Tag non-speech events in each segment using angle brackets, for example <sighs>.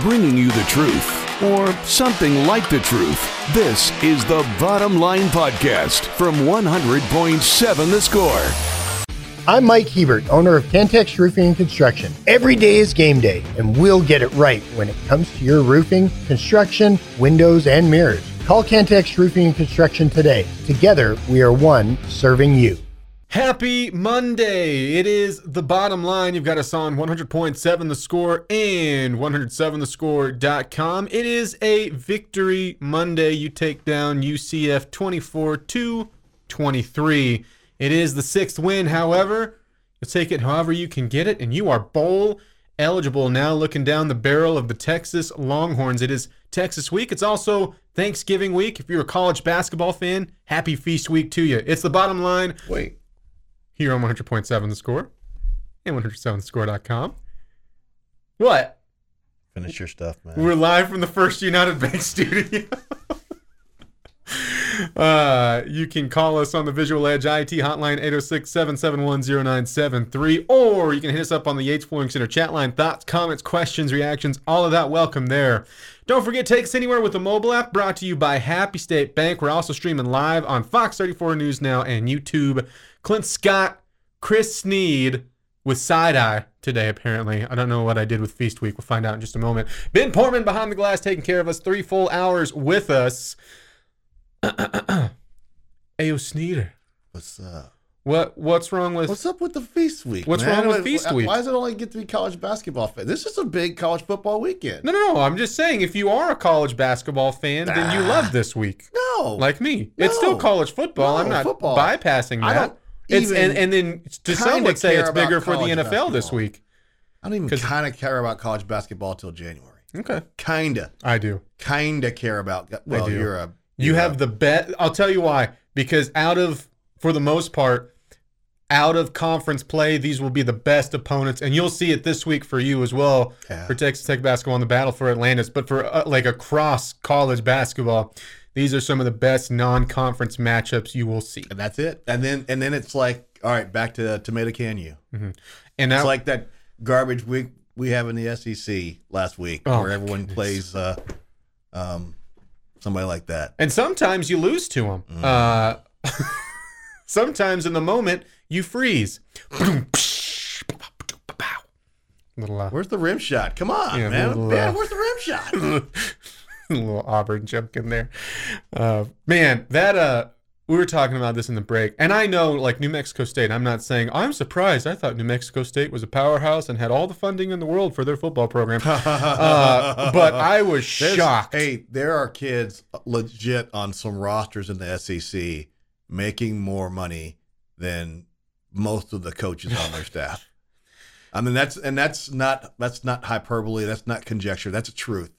bringing you the truth, or something like the truth. This is the Bottom Line Podcast from 100.7 The Score. I'm Mike Hebert, owner of Cantex Roofing and Construction. Every day is game day, and we'll get it right when it comes to your roofing, construction, windows, and mirrors. Call Cantex Roofing and Construction today. Together, we are one serving you. Happy Monday! It is the bottom line. You've got us on 100.7 the score and 107thescore.com. It is a victory Monday. You take down UCF 24 to 23. It is the sixth win, however. You'll take it however you can get it, and you are bowl eligible now looking down the barrel of the Texas Longhorns. It is Texas week. It's also Thanksgiving week. If you're a college basketball fan, happy feast week to you. It's the bottom line. Wait, here on 100.7 The Score and 107thescore.com. What? finish your stuff, man. We're live from the First United Bank <laughs> studio. uh, you can call us on the Visual Edge IT hotline 806-771-0973 or you can hit us up on the Yates Flooring Center chat line. Thoughts, comments, questions, reactions, all of that welcome there. Don't forget, take us anywhere with the mobile app brought to you by Happy State Bank. We're also streaming live on Fox 34 News Now and YouTube. Clint Scott, Chris Snead with side eye today, apparently. I don't know what I did with Feast Week. We'll find out in just a moment. Ben Portman behind the glass taking care of us. Three full hours with us. <clears throat> Ayo Sneeder. What's up? What what's wrong with What's up with the feast week? What's man? wrong with feast week? Why does it only get to be college basketball fan? This is a big college football weekend. No, no, no. I'm just saying if you are a college basketball fan, then you love this week. No, Like me. It's still college football. I'm not football. bypassing I that. It's and, and then to some would say it's bigger for the NFL this week. I don't even kind of care about college basketball till January. Okay. Kinda, I do. kinda care about. Well, you're a You you're have the bet. I'll tell you why. Because out of, for the most part, out of conference play, these will be the best opponents, and you'll see it this week for you as well Yeah. for Texas Tech basketball in the battle for Atlantis. But for uh, like across college basketball, these are some of the best non-conference matchups you will see. and that's it. And then and then it's like, all right, back to tomato can you. And It's like that garbage week we have in the SEC last week, Oh, where everyone goodness. plays uh, um, somebody like that. and sometimes you lose to them. Mm. Uh, <laughs> sometimes in the moment you freeze. Little uh, Where's the rim shot? Come on, Yeah, man. little, man, uh, where's the rim shot? <laughs> a <laughs> little Auburn joke in there. Uh, man, that uh, we were talking about this in the break, and I know like New Mexico State. I'm not saying I'm surprised. I thought New Mexico State was a powerhouse and had all the funding in the world for their football program. <laughs> uh, but I was <laughs> There's- shocked. Hey, there are kids legit on some rosters in the SEC making more money than most of the coaches on their staff. I mean that's and that's not that's not hyperbole. That's not conjecture. That's a truth.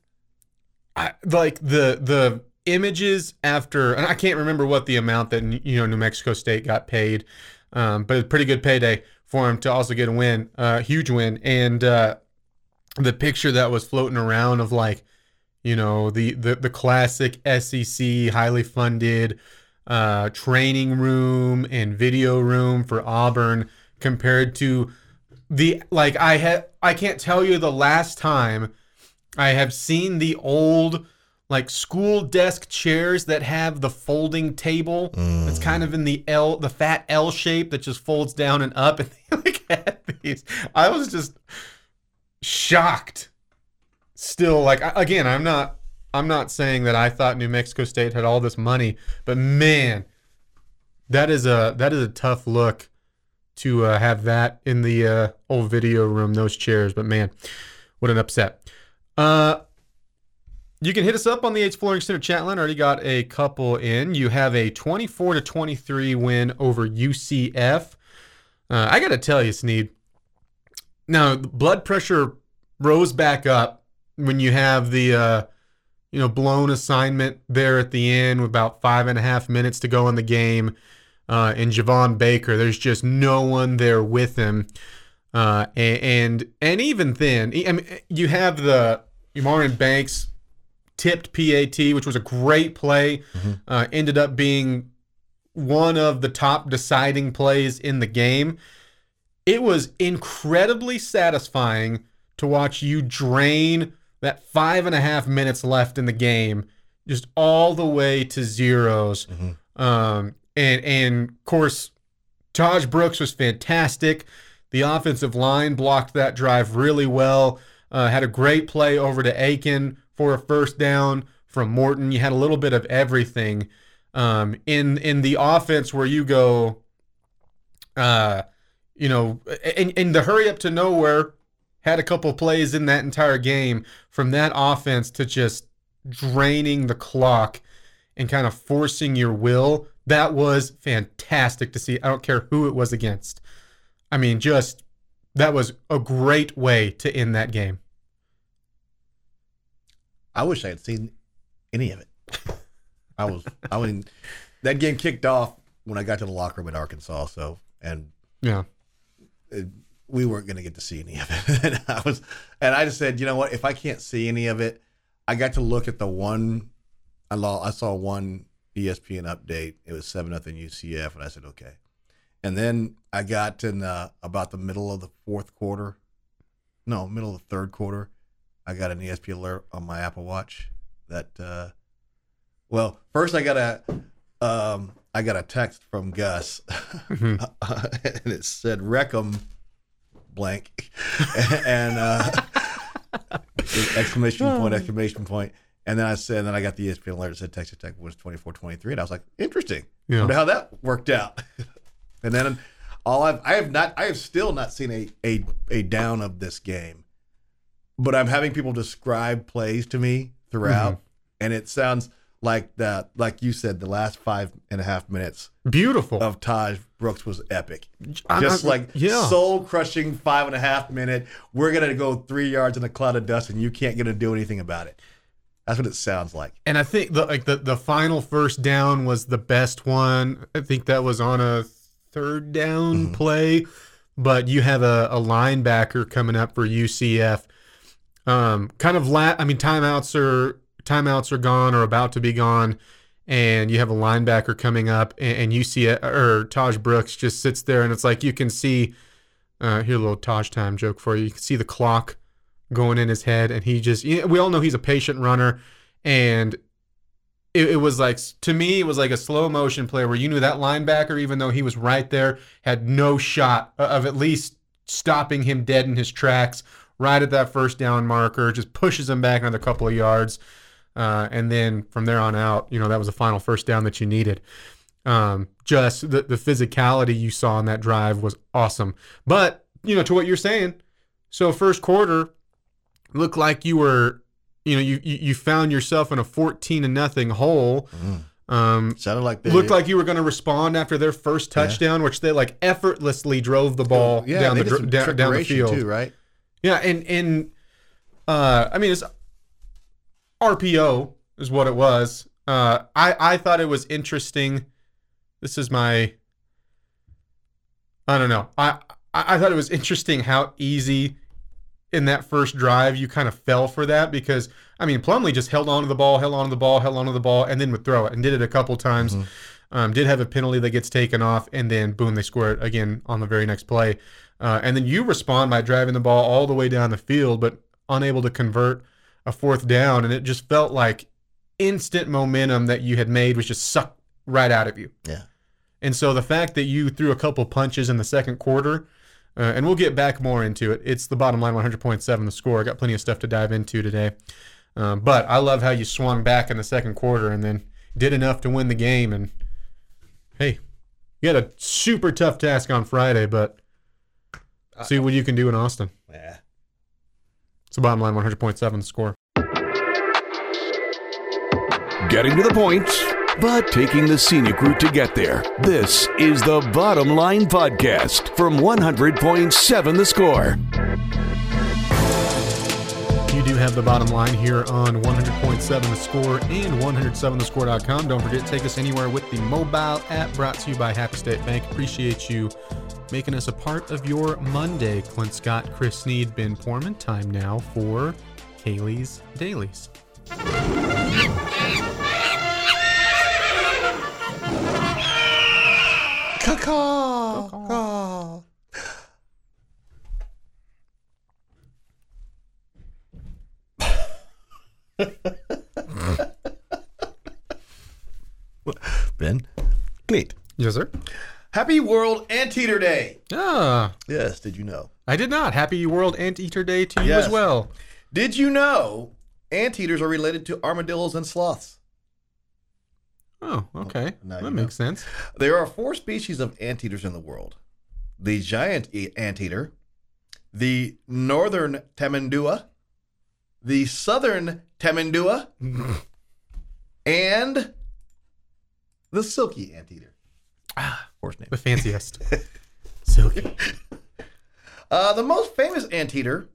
I, like the the images after, and I can't remember what the amount that you know New Mexico State got paid, um, but a pretty good payday for him to also get a win, uh, huge win, and uh, the picture that was floating around of like, you know, the the the classic SEC highly funded uh, training room and video room for Auburn compared to the like I had I can't tell you the last time I have seen the old like school desk chairs that have the folding table. It's kind of in the L, the fat L shape that just folds down and up. <laughs> And they like had these. I was just shocked. Still, like again, I'm not. I'm not saying that I thought New Mexico State had all this money, but man, that is a that is a tough look to uh, have that in the uh, old video room. Those chairs, but man, what an upset. Uh, you can hit us up on the Yates Flooring Center chat line. Already got a couple in. You have a 24 to 23 win over UCF. Uh, I got to tell you, Snead. Now, the blood pressure rose back up when you have the uh, you know blown assignment there at the end with about five and a half minutes to go in the game. Uh, and Javon Baker, there's just no one there with him. Uh, a- and and even then, I mean, you have the Martin Banks tipped PAT, which was a great play. Uh, ended up being one of the top deciding plays in the game. It was incredibly satisfying to watch you drain that five and a half minutes left in the game, just all the way to zeros. Um, and and of course, Tahj Brooks was fantastic. The offensive line blocked that drive really well. Uh, had a great play over to Eakin for a first down from Morton. You had a little bit of everything um, in in the offense where you go, uh, you know, in, in the hurry up to nowhere. Had a couple plays in that entire game from that offense to just draining the clock and kind of forcing your will. That was fantastic to see. I don't care who it was against. I mean, just that was a great way to end that game. I wish I had seen any of it. I was, I mean, that game kicked off when I got to the locker room at Arkansas. So, and Yeah. it, we weren't going to get to see any of it. <laughs> and I was, and I just said, you know what? If I can't see any of it, I got to look at the one. I saw, I saw one ESPN update. It was seven nothing UCF, and I said, okay. And then I got in uh, about the middle of the fourth quarter. No, middle of the third quarter. I got an ESPN alert on my Apple Watch that. Uh, well, first I got a, um, I got a text from Gus, <laughs> and it said Wreck 'em blank, <laughs> and uh, <laughs> exclamation point, exclamation point. And then I said, and then I got the ESPN alert that said Texas Tech was 24 23. And I was like, interesting. Yeah. Wonder how that worked out. And then all I've, I have not, I have still not seen a, a, a down of this game, but I'm having people describe plays to me throughout. Mm-hmm. And it sounds like that, like you said, the last five and a half minutes Beautiful. of Tahj Brooks was epic. Just I'm- like yeah. soul crushing five and a half minute. We're gonna go three yards in a cloud of dust, and you can't get to do anything about it. That's what it sounds like. And I think the like the, the final first down was the best one. I think that was on a third down play. But you have a, a linebacker coming up for UCF. Um, kind of la- I mean, timeouts are timeouts are gone or about to be gone, and you have a linebacker coming up, and, and UCF or Tahj Brooks just sits there, and it's like you can see. Uh, here, a little Tahj time joke for you. You can see the clock going in his head, and he just. You know, we all know he's a patient runner, and it, it was like to me, it was like a slow motion play where you knew that linebacker, even though he was right there, had no shot of at least stopping him dead in his tracks. Right at that first down marker, just pushes him back another couple of yards, uh, and then from there on out, you know that was the final first down that you needed. Um, just the, the physicality you saw in that drive was awesome. But you know, to what you're saying, so first quarter looked like you were, you know, you you, found yourself in a 14 to nothing hole. Um, Sounded like they looked like you were going to respond after their first touchdown, which they like effortlessly drove the ball yeah, down the dr- down, down the field. too, right? Yeah, and and uh, I mean, it's RPO is what it was. Uh, I I thought it was interesting. This is my. I don't know. I I thought it was interesting how easy in that first drive you kind of fell for that because I mean Plumlee just held on to the ball, held on to the ball, held on to the ball, and then would throw it and did it a couple times. Um, did have a penalty that gets taken off, and then boom, they score it again on the very next play. Uh, and then you respond by driving the ball all the way down the field, but unable to convert a fourth down. And it just felt like instant momentum that you had made was just sucked right out of you. Yeah. And so the fact that you threw a couple punches in the second quarter, uh, and we'll get back more into it. It's the bottom line 100.7 the score. I got plenty of stuff to dive into today. Um, but I love how you swung back in the second quarter and then did enough to win the game. And hey, you had a super tough task on Friday, but see what you can do in Austin. Yeah. It's the bottom line 100.7 the score. Getting to the point, but taking the scenic route to get there. This is the Bottom Line Podcast from 100.7 The Score. Do have the bottom line here on 100.7 The Score and 107thescore.com. Don't forget, take us anywhere with the mobile app brought to you by Happy State Bank. Appreciate you making us a part of your Monday. Clint Scott, Chris Snead, Ben Porman. Time now for Kailey's Daily's. Ben, neat. Yes, sir. Happy World Anteater Day. Ah, Yes, did you know? I did not. Happy World Anteater Day to you Yes. as well. Did you know anteaters are related to armadillos and sloths? Oh, okay. now that you makes sense. There are four species of anteaters in the world the giant e- anteater, the northern tamandua, the southern tamandua, and the silky anteater. Ah, Horse name. the fanciest. <laughs> Silky. Uh, the most famous anteater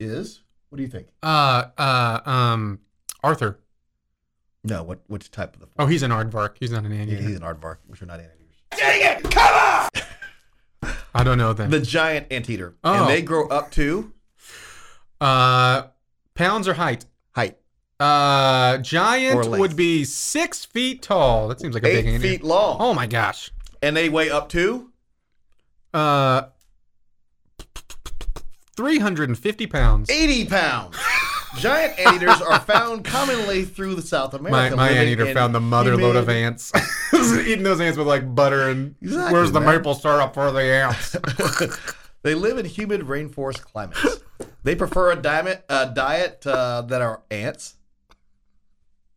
is, what do you think? Uh, uh, um, Arthur. No, what which type of the Oh, he's an aardvark. He's not an Yeah, anteater. he's an aardvark, which are not anteaters. Dang it! Come on! I don't know then. The giant anteater. Oh. And they grow up to uh, pounds or height? Height. Uh, giant would be six feet tall. That seems like a big Eight anteater. feet long. Oh my gosh. And they weigh up to Uh, 350 pounds. 80 pounds. <laughs> Giant anteaters are found commonly through the South America. my living anteater found the mother load of ants. <laughs> Eating those ants with like butter and Exactly, where's the man. maple syrup for the ants? <laughs> they live in humid rainforest climates. They prefer a diet, a diet uh, that are ants.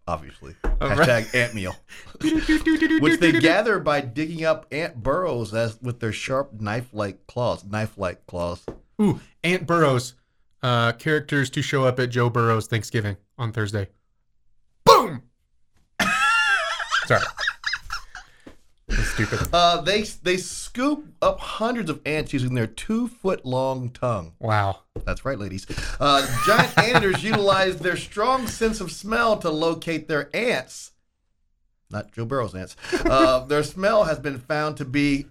Obviously. Hashtag ant meal. <laughs> Which they gather by digging up ant burrows as with their sharp knife-like claws. Knife-like claws. Ooh, Ant Burrows. Uh, characters to show up at Joe Burrow's Thanksgiving on Thursday. Boom. <laughs> Sorry. <laughs> Stupid. Uh, they they scoop up hundreds of ants using their two-foot-long tongue. Wow. That's right, ladies. Uh, giant <laughs> anteaters utilize their strong sense of smell to locate their ants. Not Joe Burrow's ants. Uh, <laughs> their smell has been found to be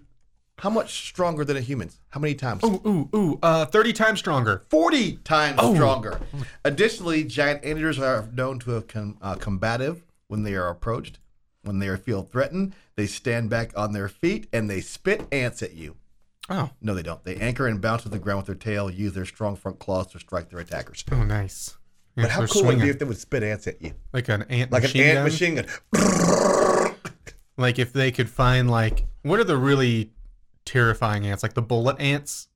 how much stronger than a human's? How many times? Ooh, ooh, ooh. Uh, 30 times stronger. 40 times Oh. stronger. Additionally, giant anteaters are known to have com- uh, combative when they are approached. When they feel threatened, they stand back on their feet and they spit ants at you. Oh, No, they don't. They anchor and bounce to the ground with their tail, use their strong front claws to strike their attackers. oh, nice. But how cool would it be if they would spit ants at you? Like an ant Like machine an ant gun? machine gun. <laughs> Like if they could find like what are the really terrifying ants? Like the bullet ants?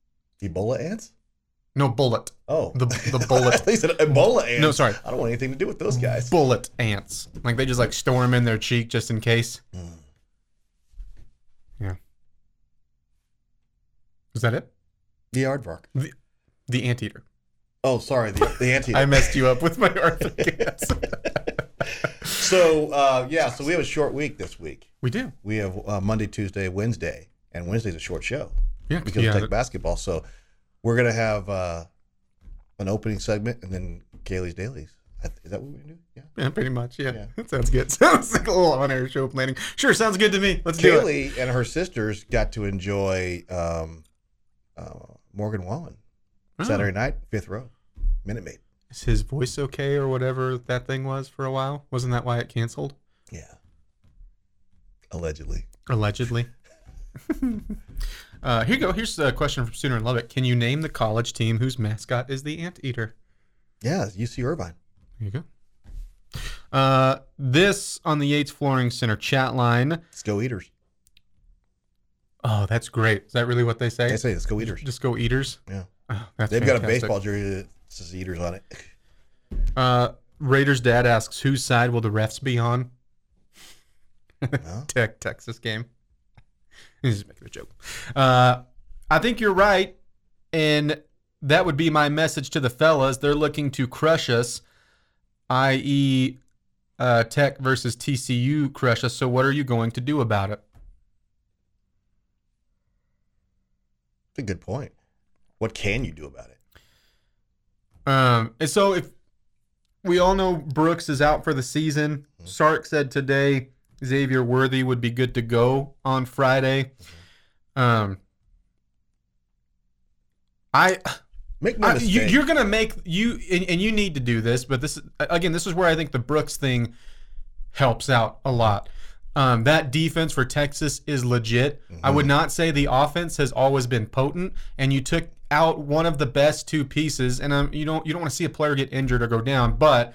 Ebola ants? No, bullet. Oh. The the bullet <laughs> they said Ebola ants. No, sorry. I don't want anything to do with those guys. bullet ants. Like they just like store them in their cheek just in case. Hmm. Yeah. Is that it? The aardvark. The anteater. Oh, sorry, the, the anteater. <laughs> I messed you up with my guess. <laughs> so, uh, yeah, so we have a short week this week. we do. We have uh, Monday, Tuesday, Wednesday, and Wednesday's a short show Yeah. because yeah, of tech basketball. So we're going to have uh, an opening segment and then Kailey's Daily's. Is that what we're going to do? Yeah. yeah, pretty much. Yeah. Yeah. That <laughs> sounds good. Sounds like a little on air show planning. Sure, sounds good to me. Let's do it. Kailey and her sisters got to enjoy um, uh, Morgan Wallen Oh. Saturday night, fifth row, Minute Maid. Is his voice okay or whatever that thing was for a while? Wasn't that why it canceled? Yeah. Allegedly. Allegedly. <laughs> uh, here you go. Here's a question from Sooner and Love It. Can you name the college team whose mascot is the anteater? Yeah, UC Irvine. There you go. Uh, this on the Yates Flooring Center chat line. Let's go Eaters. Oh, that's great. Is that really what they say? They say let's go Eaters. Just go Eaters. Yeah. Oh, They've got a baseball jersey that says Eaters on it. Uh, Raiders dad asks, whose side will the refs be on? Well, <laughs> Tech Texas game. <laughs> He's just making a joke. Uh, I think you're right, and that would be my message to the fellas. They're looking to crush us, i.e., uh, Tech versus TCU crush us. So what are you going to do about it? That's a good point. What can you do about it? Um, and so if we all know Brooks is out for the season, Sark said today Xavier Worthy would be good to go on Friday. Um, I, Make no I mistake. you, you're gonna make you and, and you need to do this, but this again, this is where I think the Brooks thing helps out a lot. Um, that defense for Texas is legit. I would not say the offense has always been potent, and you took out one of the best two pieces. And um, you don't you don't want to see a player get injured or go down, but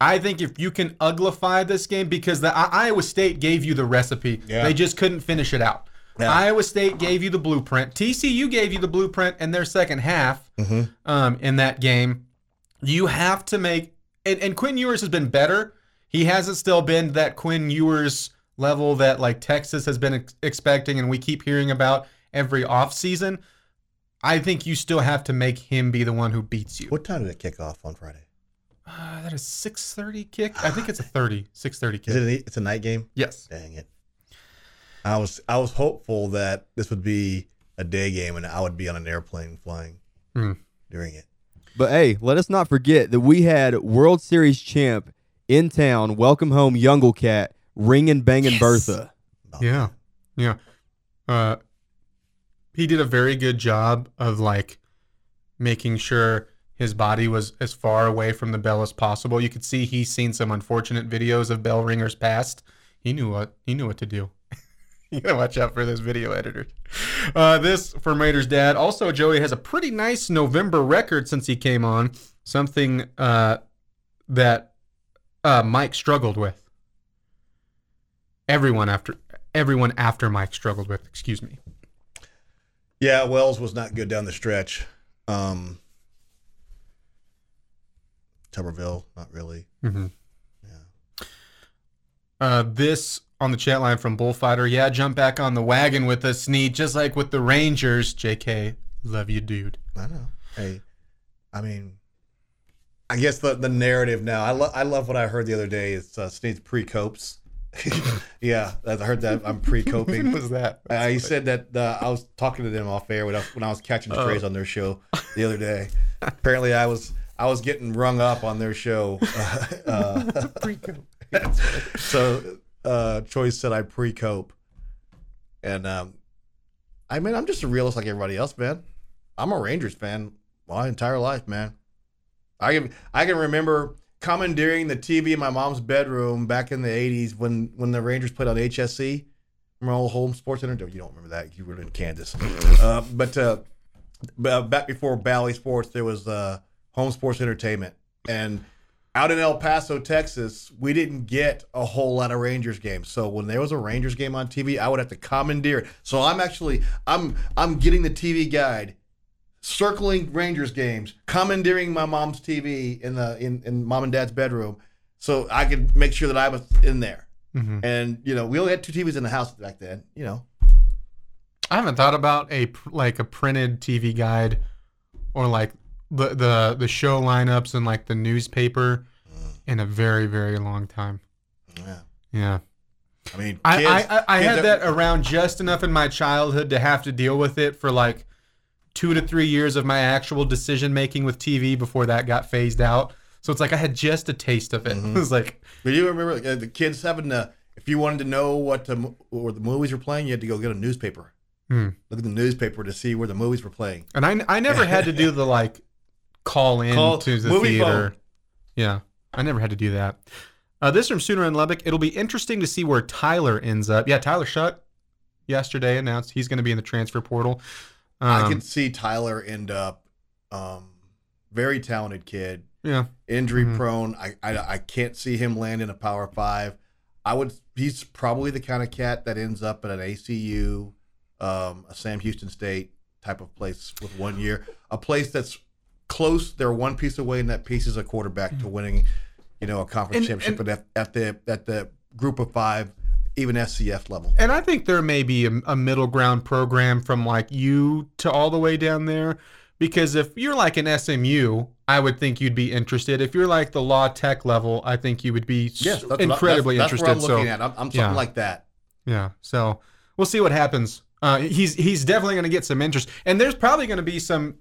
I think if you can uglify this game, because the I- Iowa State gave you the recipe, Yeah. they just couldn't finish it out. Yeah. Iowa State gave you the blueprint. TCU gave you the blueprint in their second half Mm-hmm. um, in that game. You have to make and, and Quinn Ewers has been better. He hasn't still been that Quinn Ewers level that like Texas has been ex- expecting and we keep hearing about every offseason. I think you still have to make him be the one who beats you. What time did it kick off on Friday? Uh, that is 6:30 kick. I think it's a <sighs> 30, 6:30 kick. Is it? A, it's a night game. yes. Dang it! I was I was hopeful that this would be a day game and I would be on an airplane flying Hmm. during it. But hey, let us not forget that we had World Series champ in town. Welcome home, Youngle Cat, ring ringing banging Bertha. Yeah. Yeah. Uh he did a very good job of like making sure his body was as far away from the bell as possible. You could see he's seen some unfortunate videos of bell ringers past. He knew what he knew what to do. <laughs> you gotta watch out for those video editors. Uh, this from Raiders dad. Also, Joey has a pretty nice November record since he came on. Something uh, that uh, Mike struggled with. Everyone after everyone after Mike struggled with. Excuse me. Yeah, Wells was not good down the stretch. Um, Tuberville, not really. Mm-hmm. Yeah. Uh, this on the chat line from Bullfighter. Yeah, jump back on the wagon with us, Snead. Just like with the Rangers. JK, love you, dude. I know. Hey, I mean, I guess the the narrative now. I love I love what I heard the other day. It's uh, Snead's pre copes. <laughs> yeah, I heard that I'm pre coping. was <laughs> that? Uh, he said that uh, I was talking to them off air when I, when I was catching Oh. strays on their show <laughs> the other day. Apparently, I was I was getting rung up on their show. Uh, uh, so uh, Choice said I pre cope, and um, I mean I'm just a realist like everybody else, man. I'm a Rangers fan my entire life, man. I can I can remember commandeering the TV in my mom's bedroom back in the '80s when when the Rangers played on HSE. Remember old home sports center? You don't remember that? You were in Kansas. Uh, but uh, uh, back before Bally Sports, there was uh, Home Sports Entertainment, and out in El Paso, Texas, we didn't get a whole lot of Rangers games. So when there was a Rangers game on TV, I would have to commandeer it. So I'm actually I'm I'm getting the TV guide, circling Rangers games, commandeering my mom's TV in the in, in mom and dad's bedroom, so I could make sure that I was in there. Mhm. And you know, we only had two TVs in the house back then. You know, I haven't thought about a like a printed TV guide or like the the the show lineups and like the newspaper in a very very long time. yeah. Yeah. I mean, I, kids- I, I, I had that around just enough in my childhood to have to deal with it for like two to three years of my actual decision making with TV before that got phased out. So it's like I had just a taste of it. Mm-hmm. <laughs> it was like, But you remember uh, the kids having to, if you wanted to know what the, mo- where the movies were playing, you had to go get a newspaper. Hmm. Look at the newspaper to see where the movies were playing. and I, I never had to do the like call in Call- to the theater. phone. Yeah, I never had to do that. Uh, this from Sooner in Lubbock. It'll be interesting to see where Tyler ends up. Yeah, Tyler Shough yesterday announced he's going to be in the transfer portal. I Um, could see Tyler end up, um, very talented kid, yeah, injury Mhm. prone. I, I I can't see him land in a Power Five. I would. He's probably the kind of cat that ends up at an ACU, um, a Sam Houston State type of place with one year, a place that's close. They're one piece away, and that piece is a quarterback to winning, you know, a conference And- championship. but at, at the at the group of five, even SCF level. And I think there may be a, a middle ground program from like you to all the way down there. Because if you're like an SMU, I would think you'd be interested. If you're like the La Tech level, I think you would be Yes, that's incredibly that's, interested. That's what I'm looking so, at. I'm, I'm something yeah. like that. yeah. So we'll see what happens. Uh, he's he's definitely going to get some interest, and there's probably going to be some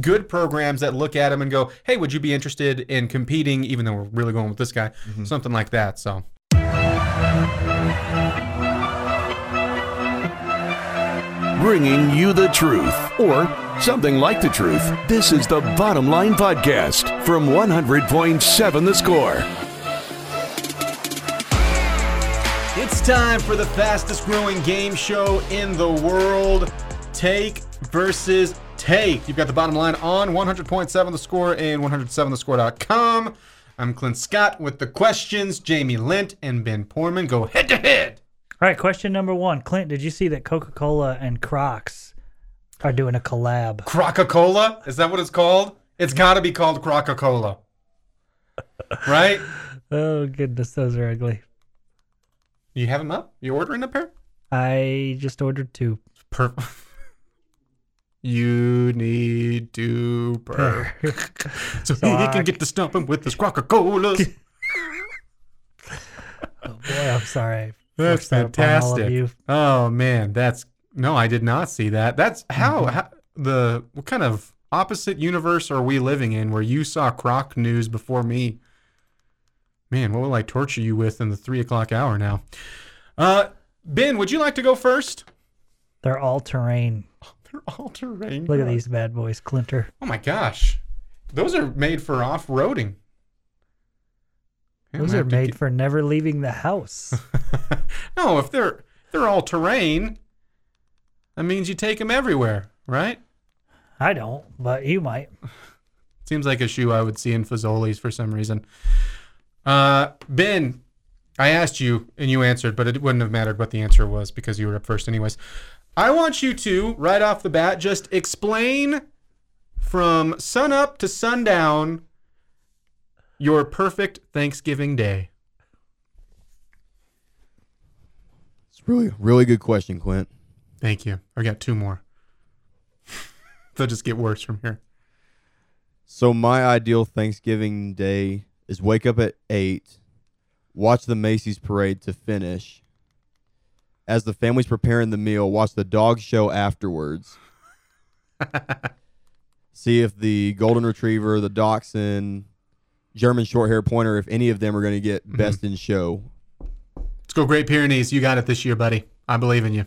good programs that look at him and go, "Hey, would you be interested in competing?" Even though we're really going with this guy, Mm-hmm. something like that. So Bringing you the truth, or something like the truth. This is the Bottom Line Podcast from 100.7 The Score. It's time for the fastest growing game show in the world Take versus Take. You've got the bottom line on 100.7 the score and 107thescore.com. I'm Clint Scott with the questions. Jamie Lent and Ben Porman go head to head. All right, question number one. Clint, did you see that Coca Cola and Crocs are doing a collab? Croca Cola? Is that what it's called? It's got to be called Croca Cola. Right? <laughs> Oh, goodness, those are ugly. You have them up? You ordering a pair? I just ordered two. Per- you need to purr. <laughs> so, he I- can get to stomping with his Croca Colas. <laughs> Oh, boy, I'm sorry. That's forced that upon all of fantastic. Oh man, that's no, I did not see that. That's how, Mm-hmm. how the what kind of opposite universe are we living in where you saw Croc news before me? Man, what will I torture you with in the three o'clock hour now? Uh, Ben, would you like to go first? They're all terrain. <laughs> They're all terrain. Look at these bad boys, Clinter. Oh my gosh, those are made for off roading. Those are made for never leaving the house. <laughs> no, if they're they're all terrain, that means you take them everywhere, right? I don't, but you might. <laughs> Seems like a shoe I would see in Fazoli's for some reason. Uh, Ben, I asked you and you answered, but it wouldn't have mattered what the answer was because you were up first, anyways. I want you to, right off the bat, just explain from sun up to sundown your perfect Thanksgiving day. It's really, really good question, Quint. Thank you. I got two more. <laughs> They'll just get worse from here. So my ideal Thanksgiving day is wake up at eight, watch the Macy's parade to finish. As the family's preparing the meal, watch the dog show afterwards. <laughs> See if the golden retriever, the dachshund, German short hair pointer, if any of them are going to get best in show. Let's go Great Pyrenees. You got it this year, buddy. I believe in you.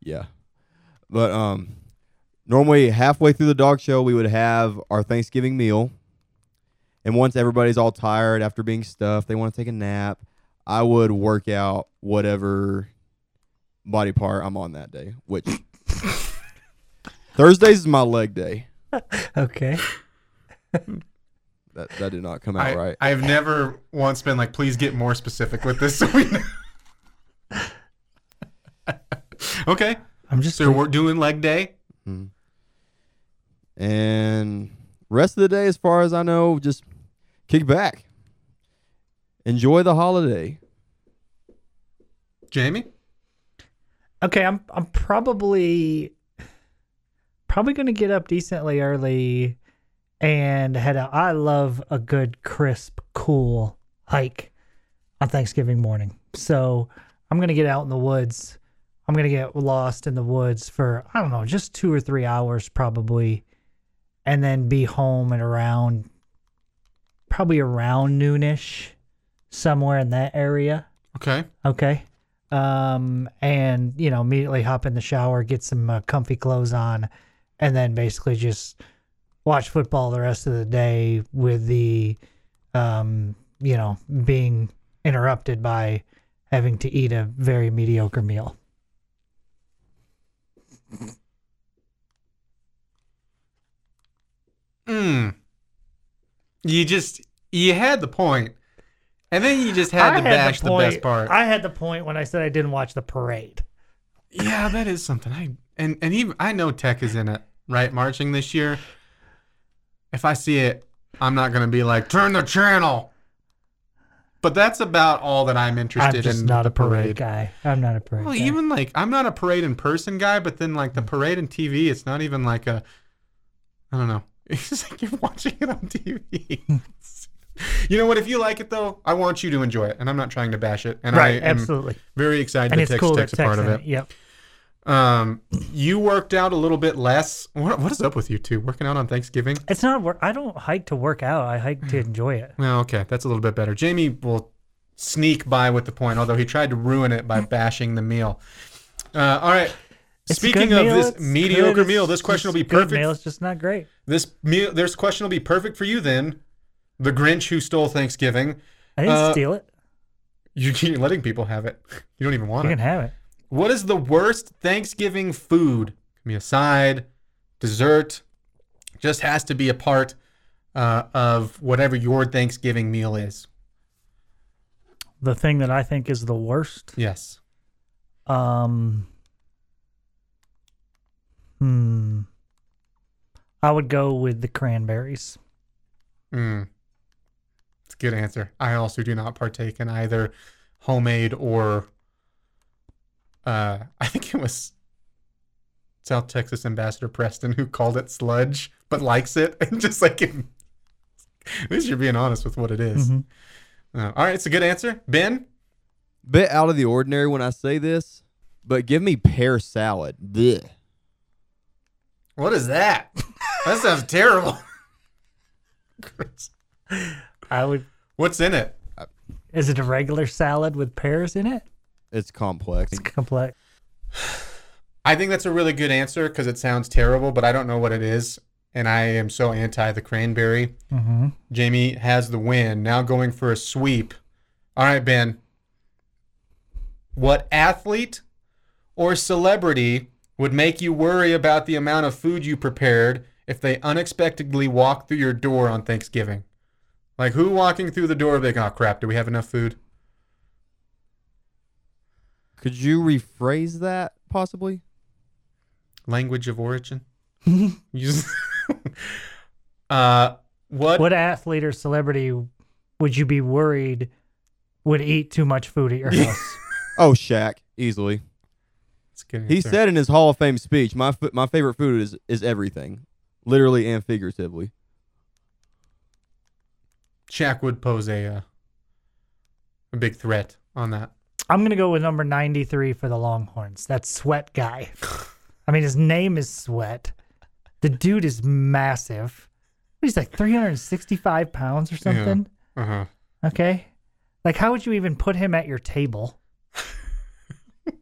Yeah. But um normally halfway through the dog show we would have our Thanksgiving meal. And once everybody's all tired after being stuffed, they want to take a nap, I would work out whatever body part I'm on that day, which <laughs> Thursdays is my leg day. <laughs> Okay. <laughs> That that did not come out I, right. I've never once been like, please get more specific with this. So we know. <laughs> okay. I'm just So we're doing leg day. Hmm. And rest of the day as far as I know, just kick back. Enjoy the holiday. Jamie? Okay, I'm I'm probably probably gonna get up decently early and head out. I love a good crisp, cool hike on Thanksgiving morning. So I'm gonna get out in the woods. I'm gonna get lost in the woods for I don't know, just two or three hours probably, and then be home and around probably around noonish, somewhere in that area. Okay. Okay. Um, and you know, immediately hop in the shower, get some uh, comfy clothes on, and then basically just watch football the rest of the day with the, um, you know, being interrupted by having to eat a very mediocre meal. Mm. You just you had the point, and then you just had to bash the, best part. I had the point when I said I didn't watch the parade. yeah, that is something. I and and even I know Tech is in it, right? Marching this year. If I see it, I'm not gonna be like turn the channel. But that's about all that I'm interested in. I'm just in. not a parade, guy. I'm not a parade Well, guy. even like I'm not a parade in person guy, but then like the mm. parade in TV, it's not even like a. I don't know. <laughs> It's like you're watching it on TV. <laughs> you know what? If you like it though, I want you to enjoy it, and I'm not trying to bash it. And right, I am absolutely. very excited And that it's Tex cool Tech's a part of Tex it. Yep. Um, you worked out a little bit less. What, what is up with you two? Working out on Thanksgiving? It's not work. I don't hike to work out. I hike to enjoy it. Well, okay, that's a little bit better. Jamie will sneak by with the point, although he tried to ruin it by bashing the meal. Uh, all right. It's Speaking of meal, this mediocre good, meal, this question will be perfect. Meal. It's just not great. This meal, this question will be perfect for you then. The Grinch who stole Thanksgiving. I didn't Uh, steal it. You, <laughs> you're letting people have it. You don't even want You it. You can have it. What is the worst Thanksgiving food? Can be a side, dessert, just has to be a part uh, of whatever your Thanksgiving meal is. The thing that I think is the worst. Yes. Um. Hmm. I would go with the cranberries. Mm. It's a good answer. I also do not partake in either homemade or uh I think it was South Texas Ambassador Preston who called it sludge, but likes it <laughs> and just like it, <laughs> at least you're being honest with what it is. Mhm. Uh, all right, it's a good answer. Ben, Bit out of the ordinary when I say this, but give me pear salad. Blech. what is that? <laughs> that sounds terrible. I would. What's in it? Is it a regular salad with pears in it? It's complex. It's complex. I think that's a really good answer because it sounds terrible, but I don't know what it is. And I am so anti the cranberry. Mm-hmm. Jamie has the win. Now going for a sweep. All right, Ben. What athlete or celebrity would make you worry about the amount of food you prepared if they unexpectedly walk through your door on Thanksgiving? Like who walking through the door like, oh crap, do we have enough food? Could you rephrase that possibly? Language of origin. <laughs> Use- <laughs> uh, what? What athlete or celebrity would you be worried would eat too much food at your <laughs> house? Oh, Shaq, easily. That's a good He answer. said in his Hall of Fame speech, "My fu- my favorite food is is everything, literally and figuratively." Shaq would pose a uh, a big threat on that. I'm gonna go with number 93 for the Longhorns. That Sweat guy. I mean, his name is Sweat. The dude is massive. He's like 365 pounds or something. Uh huh. Okay, like how would you even put him at your table? <laughs>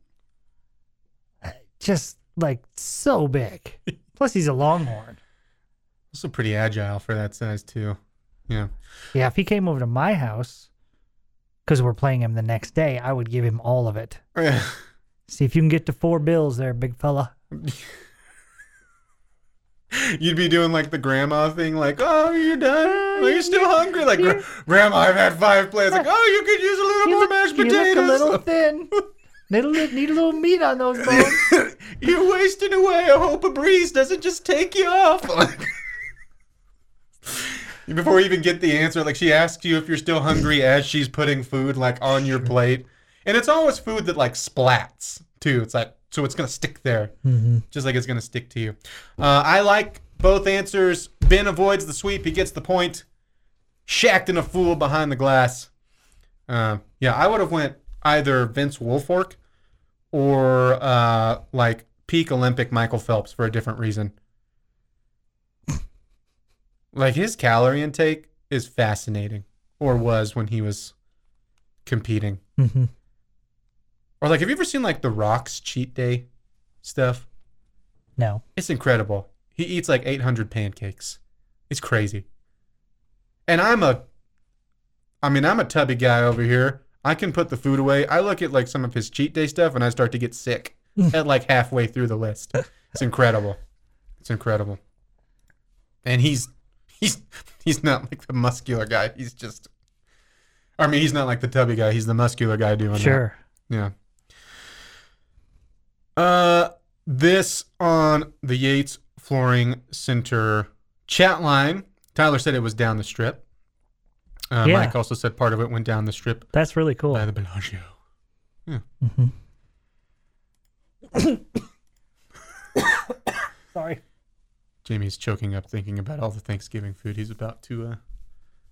Just like so big. Plus, he's a Longhorn. Also pretty agile for that size too. Yeah. Yeah, if he came over to my house, because we're playing him the next day, I would give him all of it. See if you can get to four bills there, big fella. <laughs> You'd be doing like the grandma thing, like, "Oh, you're done? Oh, Are you still hungry?" Like, "Gra- <laughs> "Grandma, I've had five plates." Like, "Oh, you could use a little more look, mashed you look potatoes." a little <laughs> thin. Need a, need a little meat on those bones. You're wasting away. I hope a breeze doesn't just take you off. Before you even get the answer, like she asks you if you're still hungry as she's putting food like on your plate, and it's always food that like splats too. It's like so it's gonna stick there, just like it's gonna stick to you. Uh, I like both answers. Ben avoids the sweep. He gets the point. Shacked in a fool behind the glass. Uh, yeah, I would have went either Vince Wilfork or uh, like peak Olympic Michael Phelps for a different reason. Like his calorie intake is fascinating, or was when he was competing. hmm Or like, have you ever seen like The Rock's cheat day stuff? No. It's incredible. He eats like 800 pancakes. It's crazy. And I'm a, I mean, I'm a tubby guy over here. I can put the food away. I look at like some of his cheat day stuff and I start to get sick <laughs> at like halfway through the list. It's incredible. It's incredible. And he's, he's, he's not like the muscular guy. He's just, I mean, he's not like the tubby guy. He's the muscular guy doing that. Sure. Yeah. Uh, this on the Yates Flooring Center chat line. Tyler said it was down the strip. Uh, Yeah. Mike also said part of it went down the strip That's really cool. by the Bellagio. Yeah. Mm-hmm. <coughs> Sorry. Jamie's choking up thinking about all the Thanksgiving food he's about to. Uh,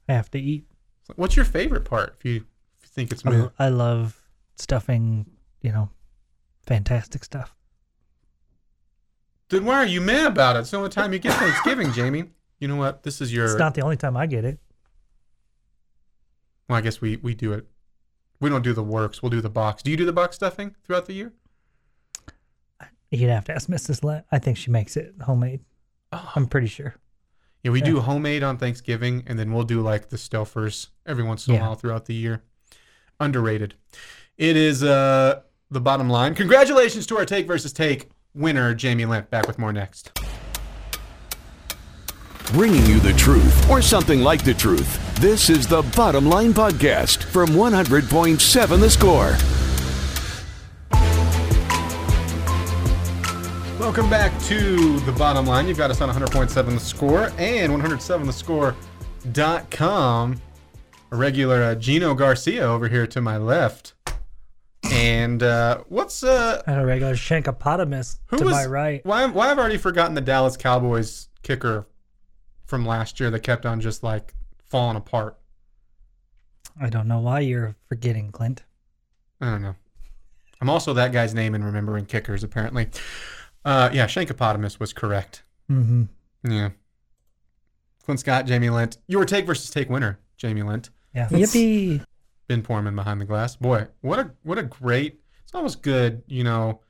have to eat. what's your favorite part? If you, if you think it's I, lo- I love stuffing, you know, fantastic stuff. then why are you mad about it? It's the only time you get Thanksgiving, Jamie. You know what? This is your. It's not the only time I get it. Well, I guess we we do it. We don't do the works. We'll do the box. Do you do the box stuffing throughout the year? You'd have to ask Mrs. Lent. I think she makes it homemade. I'm pretty sure. Yeah, we Yeah. do homemade on Thanksgiving, and then we'll do like the Stouffer's every once in a Yeah. while throughout the year. Underrated. It is uh the bottom line. Congratulations to our take versus take winner, Jamie Limp. Back with more next. bringing you the truth or something like the truth. This is the Bottom Line Podcast from 100.7 The Score. Welcome back to the bottom line. You've got us on 100.7 the score and 107thescore.com. A regular uh, Gino Garcia over here to my left. And uh, what's uh And a regular Shankopotamus to was my right. Why why I've already forgotten the Dallas Cowboys kicker from last year that kept on just like falling apart. I don't know why you're forgetting, Clint. I don't know. I'm also that guy's name in remembering kickers apparently. Uh yeah, Shankopotamus was correct. Mm-hmm. Yeah. Clint Scott, Jamie Lent. Your take versus take winner, Jamie Lent. Yeah. It's- Yippee. Ben Porman behind the glass. Boy, what a what a great. It's almost good, you know,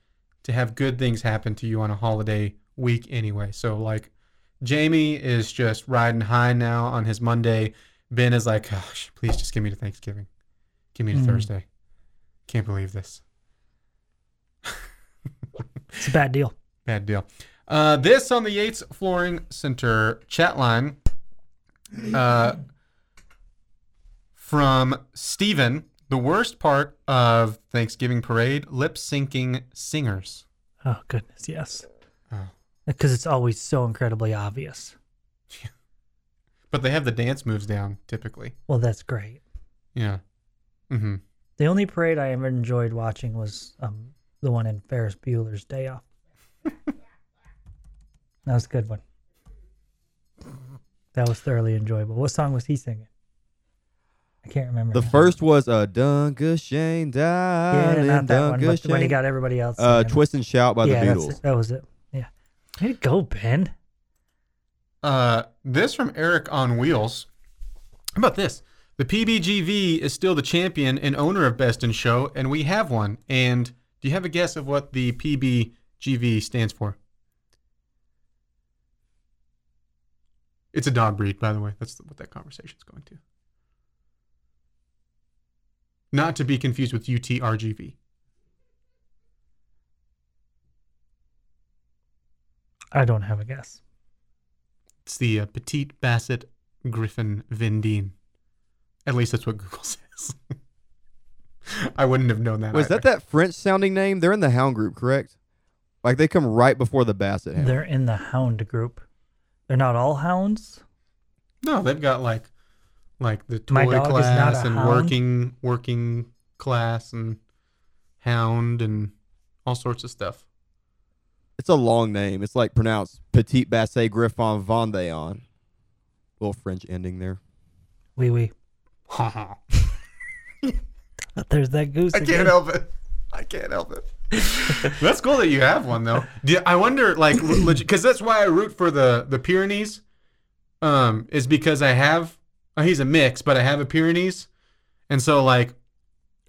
to have good things happen to you on a holiday week anyway. So like, Jamie is just riding high now on his Monday. Ben is like, gosh, please just give me to Thanksgiving, give me to Mm. Thursday. Can't believe this. <laughs> It's a bad deal. Bad deal. Uh, this on the Yates Flooring Center chat line uh, from Steven. The worst part of Thanksgiving parade lip syncing singers. Oh goodness, yes. Oh. Because it's always so incredibly obvious. <laughs> But they have the dance moves down typically. Well, that's great. Yeah. Mm-hmm. The only parade I ever enjoyed watching was um, the one in Ferris Bueller's Day Off. <laughs> that was a good one. That was thoroughly enjoyable. What song was he singing? I can't remember. The now. first was uh, Danke Schoen yeah, Darling, not that one, Dunga but when he got everybody else. uh, singing. Twist and Shout by yeah, the Beatles. that was it. Yeah, way to go, Ben. Uh, this from Eric on Wheels. How about this? The PBGV is still the champion and owner of Best in Show, and we have one. And do you have a guess of what the PBGV stands for? It's a dog breed, by the way. That's what that conversation is going to. Not to be confused with UTRGV. I don't have a guess. It's the uh, Petit Basset Griffon Vendéen. At least that's what Google <laughs> says. I wouldn't have known that. Was that that French sounding name? They're in the Hound group, correct? Like they come right before the Basset Hound. They're in the hound group. They're not all hounds. No, they've got like, like the toy My dog is not class a and hound? working working class and hound and all sorts of stuff. It's a long name. It's like pronounced Petit Basset Griffon Vendéen. Little French ending there. Wee wee. I <laughs> There's that goose. again. I can't help it. I can't help it. <laughs> that's cool that you have one though. I wonder, like, because that's why I root for the the Pyrenees. Um, is because I have uh, he's a mix, but I have a Pyrenees, and so like,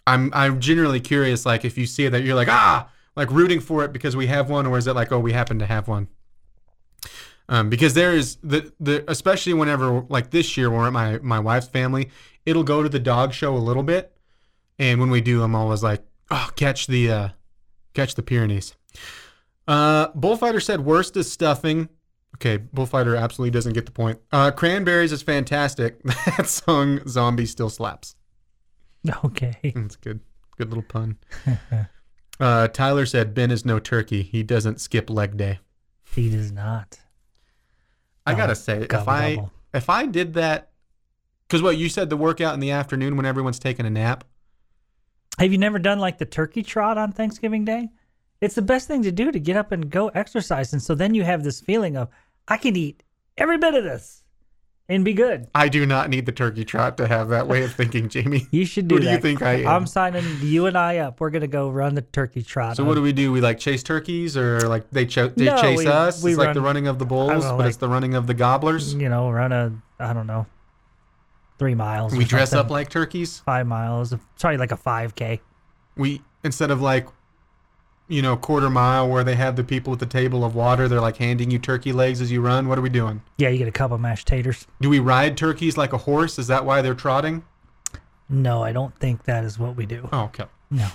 I'm I'm generally curious, like, if you see that you're like ah, like rooting for it because we have one, or is it like oh we happen to have one? Um, because there is the the especially whenever like this year we're at my my wife's family, it'll go to the dog show a little bit, and when we do, I'm always like, oh, catch the uh, catch the Pyrenees. Uh, Bullfighter said worst is stuffing. Okay, Bullfighter absolutely doesn't get the point. Uh, Cranberries is fantastic. <laughs> That song Zombie still slaps. Okay. <laughs> That's good. Good little pun. <laughs> uh, Tyler said Ben is no turkey. He doesn't skip leg day. He does not. I gotta say, if I gobble. if I did that, because what you said the workout in the afternoon when everyone's taking a nap. Have you never done like the turkey trot on Thanksgiving Day? It's the best thing to do to get up and go exercise. And so then you have this feeling of, I can eat every bit of this and be good. I do not need the turkey trot to have that way of thinking, Jamie. <laughs> You should do Who do you think I am? I'm signing you and I up. We're going to go run the turkey trot. So on- what do we do? We like chase turkeys, or like they, cho- they No, chase we- us? we it's like the running of the bulls, know, but it's the running of the gobblers. You know, run a, I don't know, three miles. We dress something. up like turkeys. five miles. Sorry, like a 5K. We instead of like, you know, quarter mile where they have the people at the table of water, they're like handing you turkey legs as you run. What are we doing? Yeah, you get a couple mashed taters. Do we ride turkeys like a horse? Is that why they're trotting? No, I don't think that is what we do. Oh, okay. No,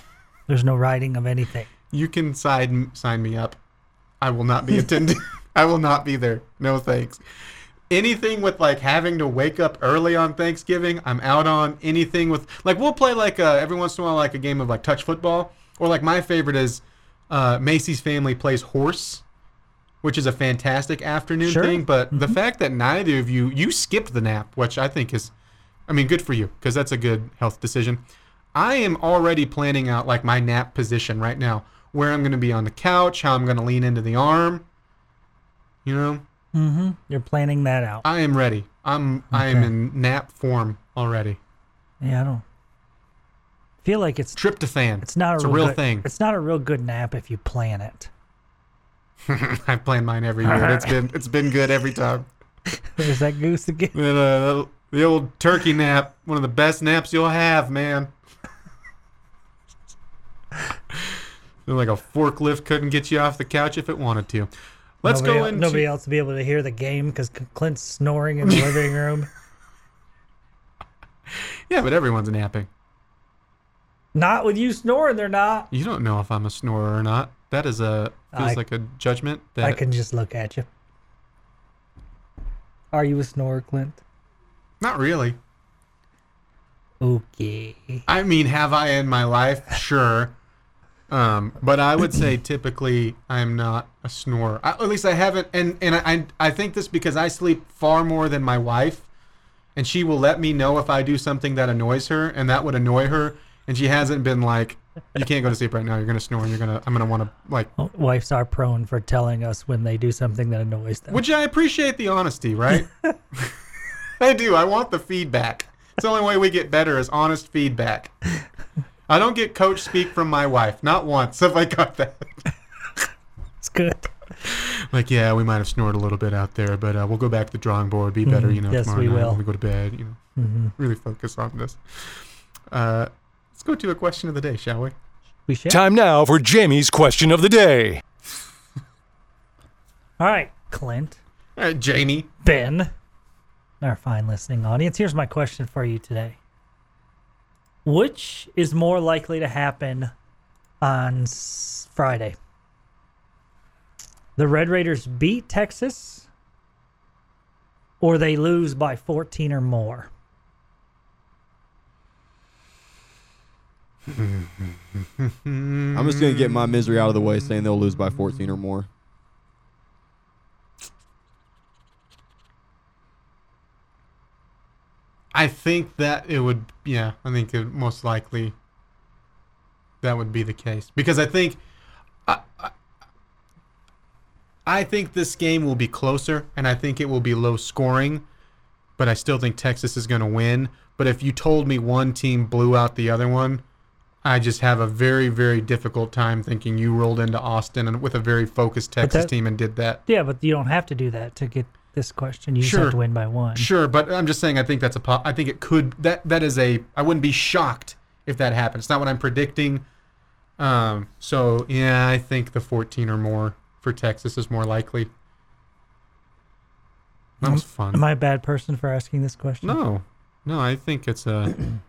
there's no riding of anything. You can sign sign me up. I will not be attending. <laughs> I will not be there. No thanks. Anything with like having to wake up early on Thanksgiving, I'm out on. Anything with like we'll play like uh, every once in a while like a game of like touch football or like my favorite is uh, Macy's family plays horse, which is a fantastic afternoon Sure. thing. But the fact that neither of you you skipped the nap, which I think is, I mean, good for you because that's a good health decision. I am already planning out like my nap position right now, where I'm going to be on the couch, how I'm going to lean into the arm. You know, Mm-hmm. You're planning that out. I am ready. I'm I am in nap form already. Yeah, I don't feel like it's Tryptophan. it's not a, it's real, a real good, thing. It's not a real good nap if you plan it. <laughs> I've planned mine every year. It's been it's been good every time. <laughs> There's that goose again. And, uh, the old turkey nap, one of the best naps you'll have, man. <laughs> Like a forklift couldn't get you off the couch if it wanted to. Let's nobody, go el- into nobody else will be able to hear the game because Clint's snoring in the living room. <laughs> yeah, but everyone's napping. Not with you snoring, they're not. You don't know if I'm a snorer or not. That is a feels I- like a judgment that I can just look at you. Are you a snorer, Clint? not really. Okay. I mean, have I in my life? Sure. Um, but I would say typically I'm not a snorer. I, at least I haven't, and and I I think this because I sleep far more than my wife, and she will let me know if I do something that annoys her, and that would annoy her, and she hasn't been like, "You can't go to sleep right now. You're gonna snore, and you're gonna I'm gonna want to like." Wives are prone for telling us when they do something that annoys them. Which I appreciate the honesty, right? <laughs> <laughs> I do. I want the feedback. It's the only way we get better is honest feedback. I don't get coach speak from my wife. Not once have I got that. It's good. Like, yeah, we might have snored a little bit out there, but uh, we'll go back to the drawing board. Be better, you know, Mm-hmm. Yes, tomorrow we night will. when we go to bed. You know, really focus on this. Uh, let's go to a question of the day, shall we? We should. Time now for Jamie's question of the day. All right, Clint, All right, Jamie. Ben, our fine listening audience. Here's my question for you today. Which is more likely to happen on Friday? The Red Raiders beat Texas or they lose by 14 or more? <laughs> I'm just gonna get my misery out of the way, saying they'll lose by 14 or more. I think that it would, yeah, I think it most likely that would be the case because I think, I, I, I think this game will be closer and I think it will be low scoring, but I still think Texas is going to win. But if you told me one team blew out the other one, I just have a very, very difficult time thinking you rolled into Austin and with a very focused Texas that- team and did that. Yeah, but you don't have to do that to get this question. You Sure. have to win by one. Sure, but I'm just saying I think that's a po- I think it could that that is a I wouldn't be shocked if that happened. It's not what I'm predicting. Um so yeah, I think the 14 or more for Texas is more likely. That was fun. Am I a bad person for asking this question? no. No, I think it's a <clears throat>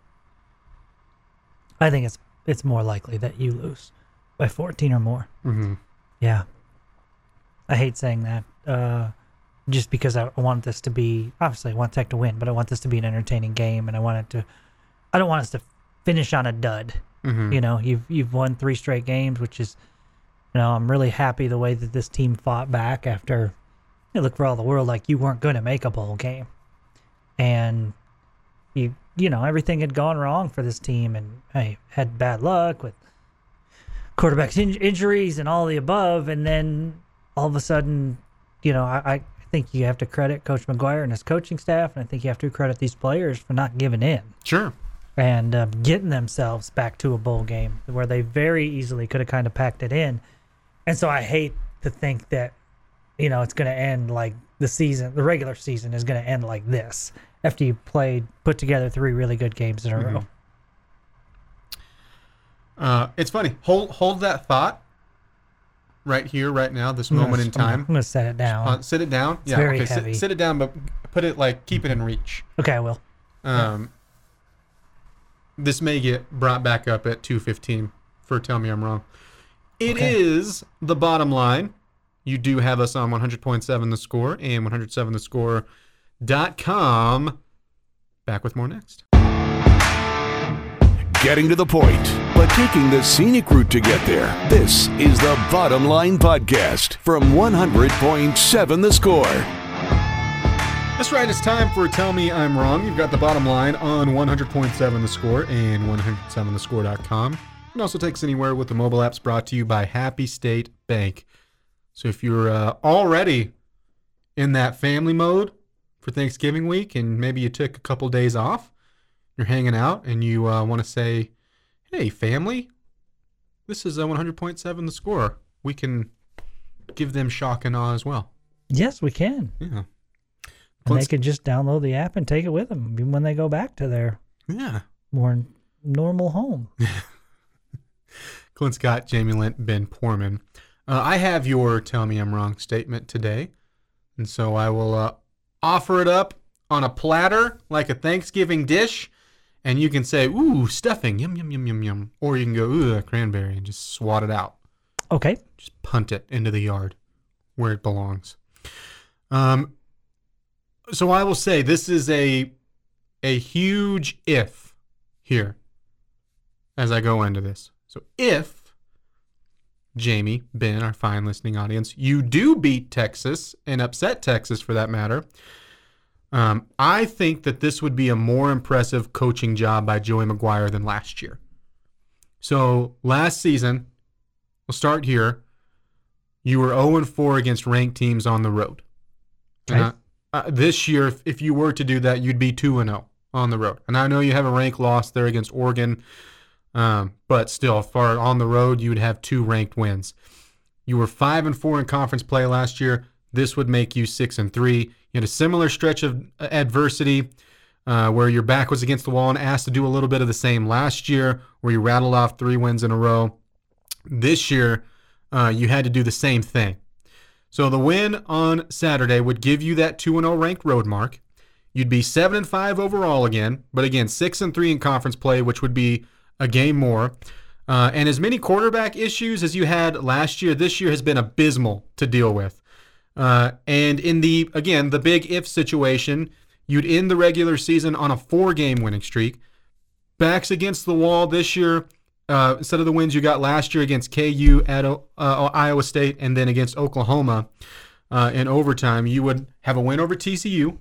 I think it's it's more likely that you lose by 14 or more. mhm. Yeah. I hate saying that. Uh, just because I want this to be obviously I want Tech to win, but I want this to be an entertaining game, and I want it to. I don't want us to finish on a dud. Mhm. You know, you've you've won three straight games, which is, you know, I'm really happy the way that this team fought back after. It looked for all the world like you weren't going to make a bowl game, and you you know everything had gone wrong for this team, and I had bad luck with quarterbacks in- injuries and all the above, and then all of a sudden, you know, I, I think you have to credit Coach McGuire and his coaching staff, and I think you have to credit these players for not giving in Sure. and um, getting themselves back to a bowl game where they very easily could have kind of packed it in. And so I hate to think that, you know, it's going to end like the season, the regular season is going to end like this after you played, put together three really good games in a row. Uh it's funny. Hold hold that thought right here right now this moment in I'm gonna- time. I'm going to set it down. Uh, sit it down. yeah, very okay. sit- heavy. Sit, it down but put it like keep it in reach. okay, I will. Um, this may get brought back up at 215 for tell me I'm wrong. It is Okay. the bottom line. You do have us on 100.7 the score and 107 the score www.bottomline.com. Back with more next. Getting to the point, but taking the scenic route to get there. This is the Bottom Line Podcast from 100.7 The Score. That's right. It's time for Tell Me I'm Wrong. You've got the bottom line on 100.7 The Score and 107thescore.com. You can also take us anywhere with the mobile apps brought to you by Happy State Bank. So if you're uh, already in that family mode for Thanksgiving week and maybe you took a couple days off, you're hanging out and you uh, want to say, hey, family, this is a 100.7 The Score. We can give them shock and awe as well. Yes, we can. Yeah. And they can just download the app and take it with them even when they go back to their Yeah. more normal home. <laughs> Clint Scott, Jamie Lent, Ben Poorman. Uh, I have your "Tell Me I'm Wrong" statement today, and so I will uh, offer it up on a platter like a Thanksgiving dish, and you can say "Ooh, stuffing, yum yum yum yum yum," or you can go "Ooh, a cranberry" and just swat it out, Okay. just punt it into the yard where it belongs. Um, so I will say this is a a huge if here as I go into this. So if Jamie, Ben, our fine listening audience, you do beat Texas and upset Texas for that matter, um, I think that this would be a more impressive coaching job by Joey McGuire than last year. So last season, we'll start here. You were 0 4 against ranked teams on the road. Okay. I- uh, this year, if, if you were to do that, you'd be 2 0 on the road. And I know you have a rank loss there against Oregon, um, but still, far on the road, you would have two ranked wins. You were 5 and 4 in conference play last year. This would make you 6 and 3. You had a similar stretch of adversity uh, where your back was against the wall and asked to do a little bit of the same last year, where you rattled off three wins in a row. This year, uh, you had to do the same thing. So the win on Saturday would give you that 2 0 ranked road mark. You'd be 7 and 5 overall again, but again, 6 and 3 in conference play, which would be a game more. Uh, and as many quarterback issues as you had last year, this year has been abysmal to deal with. Uh, and in the, again, the big if situation, you'd end the regular season on a four game winning streak. Backs against the wall this year, uh, instead of the wins you got last year against KU at uh, Iowa State and then against Oklahoma uh, in overtime, you would have a win over TCU.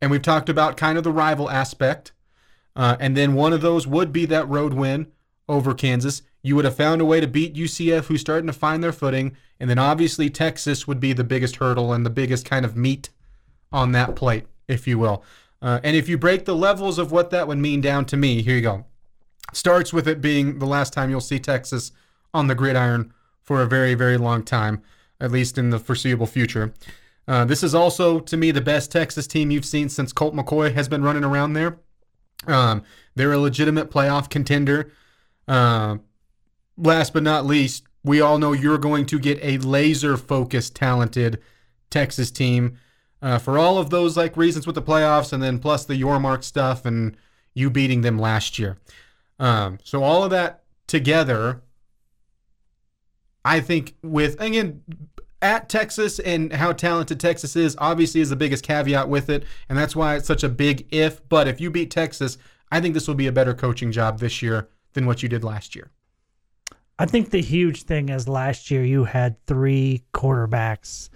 And we've talked about kind of the rival aspect. Uh, and then one of those would be that road win over Kansas. You would have found a way to beat UCF, who's starting to find their footing. And then obviously Texas would be the biggest hurdle and the biggest kind of meat on that plate, if you will. Uh, and if you break the levels of what that would mean down to me, here you go. Starts with it being the last time you'll see Texas on the gridiron for a very, very long time, at least in the foreseeable future. Uh, this is also, to me, the best Texas team you've seen since Colt McCoy has been running around there. Um, they're a legitimate playoff contender. Uh, last but not least, we all know you're going to get a laser focused, talented Texas team uh, for all of those like reasons with the playoffs, and then plus the Yormark stuff and you beating them last year. Um, so all of that together, I think with again at Texas and how talented Texas is, obviously is the biggest caveat with it, and that's why it's such a big if. But if you beat Texas, I think this will be a better coaching job this year than what you did last year. I think the huge thing is last year you had three quarterbacks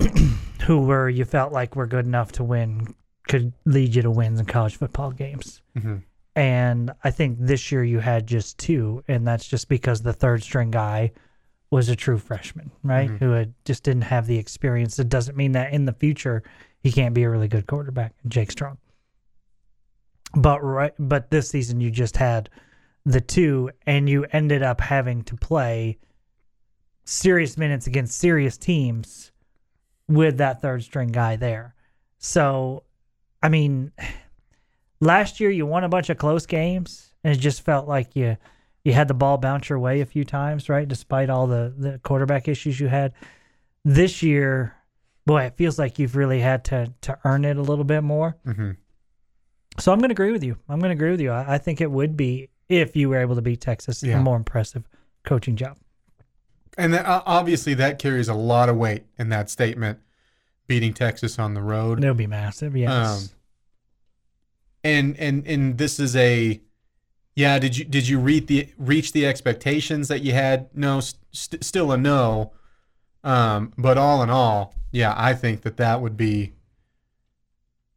<clears throat> who were you felt like were good enough to win, could lead you to wins in college football games. Mhm. And I think this year you had just two, and that's just because the third string guy was a true freshman, right? Who had just didn't have the experience. It doesn't mean that in the future he can't be a really good quarterback, Jake Strong. But right, but this season you just had the two, and you ended up having to play serious minutes against serious teams with that third string guy there. So, I mean, <sighs> last year you won a bunch of close games, and it just felt like you you had the ball bounce your way a few times, right? Despite all the the quarterback issues you had. This year, boy, it feels like you've really had to to earn it a little bit more. Mm-hmm. So I'm going to agree with you. I'm going to agree with you. I, I think it would be if you were able to beat Texas Yeah. a more impressive coaching job. And that, uh, obviously, that carries a lot of weight in that statement beating Texas on the road. It'll be massive. Yes. Um, and and and this is a yeah did you did you reach the reach the expectations that you had no st- still a no um but all in all yeah i think that that would be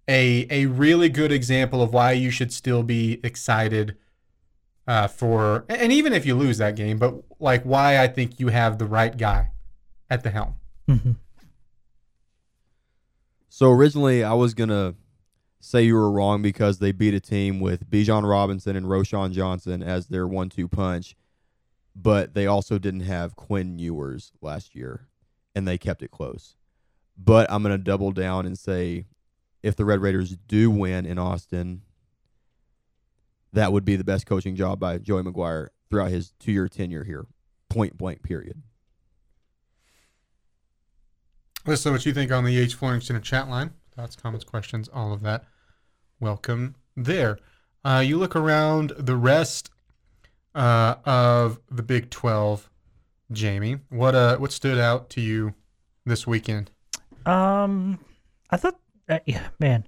a a really good example of why you should still be excited uh for and even if you lose that game but like why i think you have the right guy at the helm Mhm. So originally, I was gonna say you were wrong because they beat a team with Bijan Robinson and Roschon Johnson as their one-two punch, but they also didn't have Quinn Ewers last year, and they kept it close. But I'm gonna double down and say, if the Red Raiders do win in Austin, that would be the best coaching job by Joey McGuire throughout his two-year tenure here, point blank. Period. Let us know what you think on the H. Flooring Center chat line. Thoughts, comments, questions, all of that. Welcome there. Uh, you look around the rest uh, of the Big 12, Jamie. What uh, what stood out to you this weekend? Um, I thought, uh, yeah, man,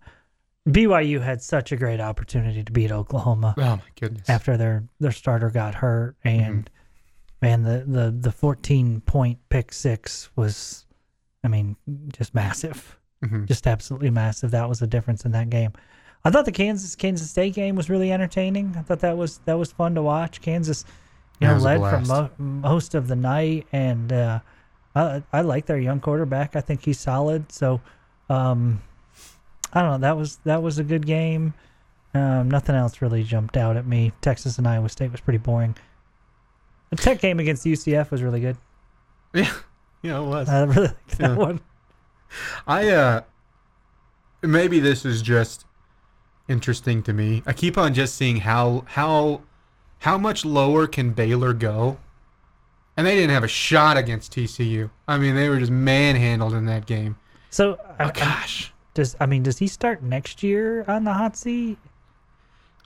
BYU had such a great opportunity to beat Oklahoma Oh my goodness! after their their starter got hurt, and man, the the the fourteen point pick six was, I mean, just massive, Mhm. just absolutely massive. That was the difference in that game. I thought the Kansas Kansas State game was really entertaining. I thought that was that was fun to watch. Kansas, you know, led for mo- most of the night, and uh, I I like their young quarterback. I think he's solid. So, um, I don't know. That was that was a good game. Um, nothing else really jumped out at me. Texas and Iowa State was pretty boring. The Tech game against UCF was really good. Yeah, <laughs> yeah, it was. I really liked that Yeah. one. I uh maybe this is just interesting to me. I keep on just seeing how how how much lower can Baylor go? And they didn't have a shot against TCU. I mean, they were just manhandled in that game. So, Oh I- gosh. Does I mean, does he start next year on the hot seat?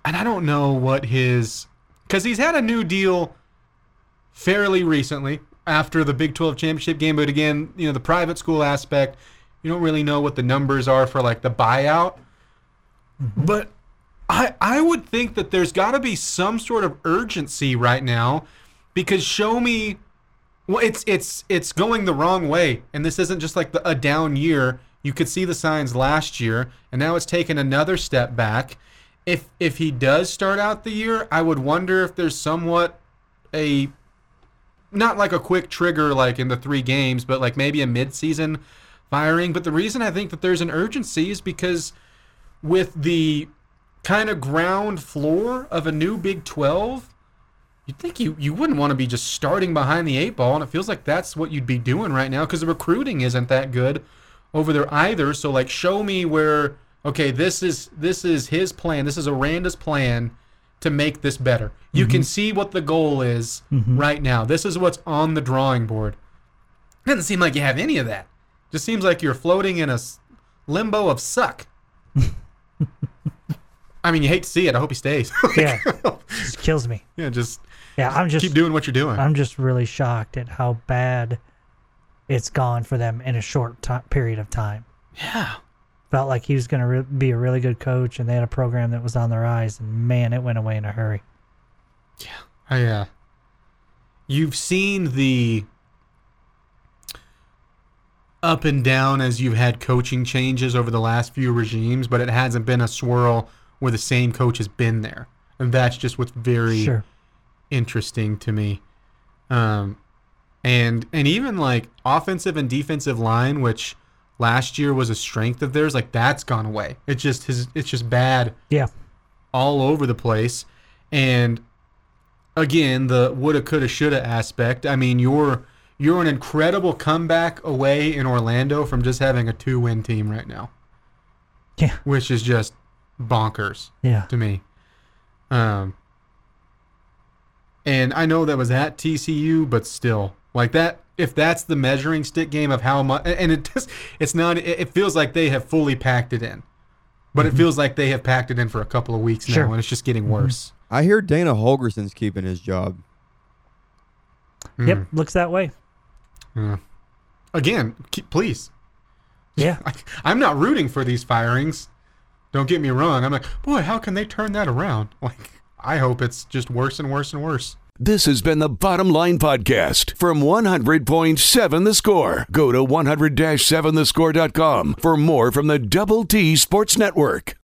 And I don't know what his cuz he's had a new deal fairly recently after the Big 12 championship game, but again, you know, the private school aspect, you don't really know what the numbers are for like the buyout. Mm-hmm. But I I would think that there's got to be some sort of urgency right now because show me well it's it's it's going the wrong way and this isn't just like the, a down year. You could see the signs last year and now it's taken another step back. If if he does start out the year, I would wonder if there's somewhat a not like a quick trigger like in the three games, but like maybe a mid-season firing. But the reason I think that there's an urgency is because with the kind of ground floor of a new Big 12, you'd think you, you wouldn't want to be just starting behind the eight ball. And it feels like that's what you'd be doing right now because the recruiting isn't that good over there either. So like show me where okay, this is this is his plan. This is Aranda's plan to make this better. You can mm-hmm. see what the goal is mm-hmm. right now. This is what's on the drawing board. Doesn't seem like you have any of that. Just seems like you're floating in a limbo of suck. <laughs> I mean, you hate to see it. I hope he stays. <laughs> Yeah, just kills me. yeah, just Yeah, I'm just keep doing what you're doing. I'm just really shocked at how bad it's gone for them in a short ti period of time. yeah. Felt like he was going to re- be a really good coach, and they had a program that was on the rise, and man, it went away in a hurry. Yeah. I, uh, you've seen the up and down as you've had coaching changes over the last few regimes, but it hasn't been a swirl where the same coach has been there. And that's just what's very Sure. interesting to me. Um, and and even like offensive and defensive line, which last year was a strength of theirs, like that's gone away. It just has it's just bad Yeah. all over the place. And again, the woulda, coulda, shoulda aspect. I mean, you're you're an incredible comeback away in Orlando from just having a two win team right now, Yeah. which is just bonkers Yeah. to me. Um, and I know that was at TCU, but still, like that. If that's the measuring stick game of how much, and it just, it's not. It, it feels like they have fully packed it in, but it feels like they have packed it in for a couple of weeks now, and it's just getting worse. I hear Dana Holgorsen's keeping his job. Mm. Yep. Looks that way. Yeah. Again, keep, please. Yeah. <laughs> Like, I'm not rooting for these firings. Don't get me wrong. I'm like, boy, how can they turn that around? Like, I hope it's just worse and worse and worse. This has been the Bottom Line Podcast from 100.7 The Score. Go to 100 7thescore.com for more from the Double T Sports Network.